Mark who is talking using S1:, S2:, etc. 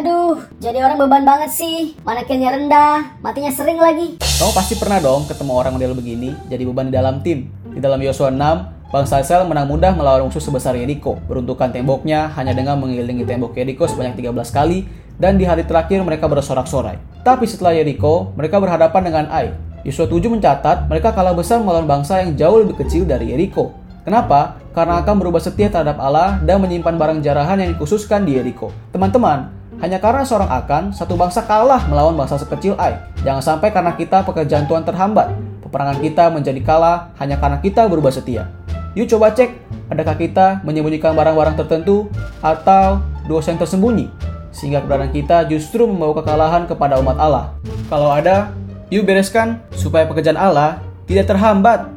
S1: Aduh, jadi orang beban banget sih. Mana skillnya rendah, matinya sering lagi.
S2: Kamu pasti pernah dong ketemu orang model begini, jadi beban di dalam tim. Di dalam Yosua 6, Bangsa Israel menang mudah melawan musuh sebesar Yeriko. Beruntukan temboknya hanya dengan mengelilingi tembok Yeriko sebanyak 13 kali, dan di hari terakhir mereka bersorak-sorai. Tapi setelah Yeriko, mereka berhadapan dengan Ai. Yosua 7 mencatat mereka kalah besar melawan bangsa yang jauh lebih kecil dari Yeriko. Kenapa? Karena akan berubah setia terhadap Allah dan menyimpan barang jarahan yang dikhususkan di Yeriko. Teman-teman, hanya karena seorang Akan, satu bangsa kalah melawan bangsa sekecil Ai. Jangan sampai karena kita pekerjaan Tuhan terhambat. Peperangan kita menjadi kalah hanya karena kita berubah setia. Yuk coba cek, adakah kita menyembunyikan barang-barang tertentu atau dosa yang tersembunyi? Sehingga keberadaan kita justru membawa kekalahan kepada umat Allah. Kalau ada, yuk bereskan supaya pekerjaan Allah tidak terhambat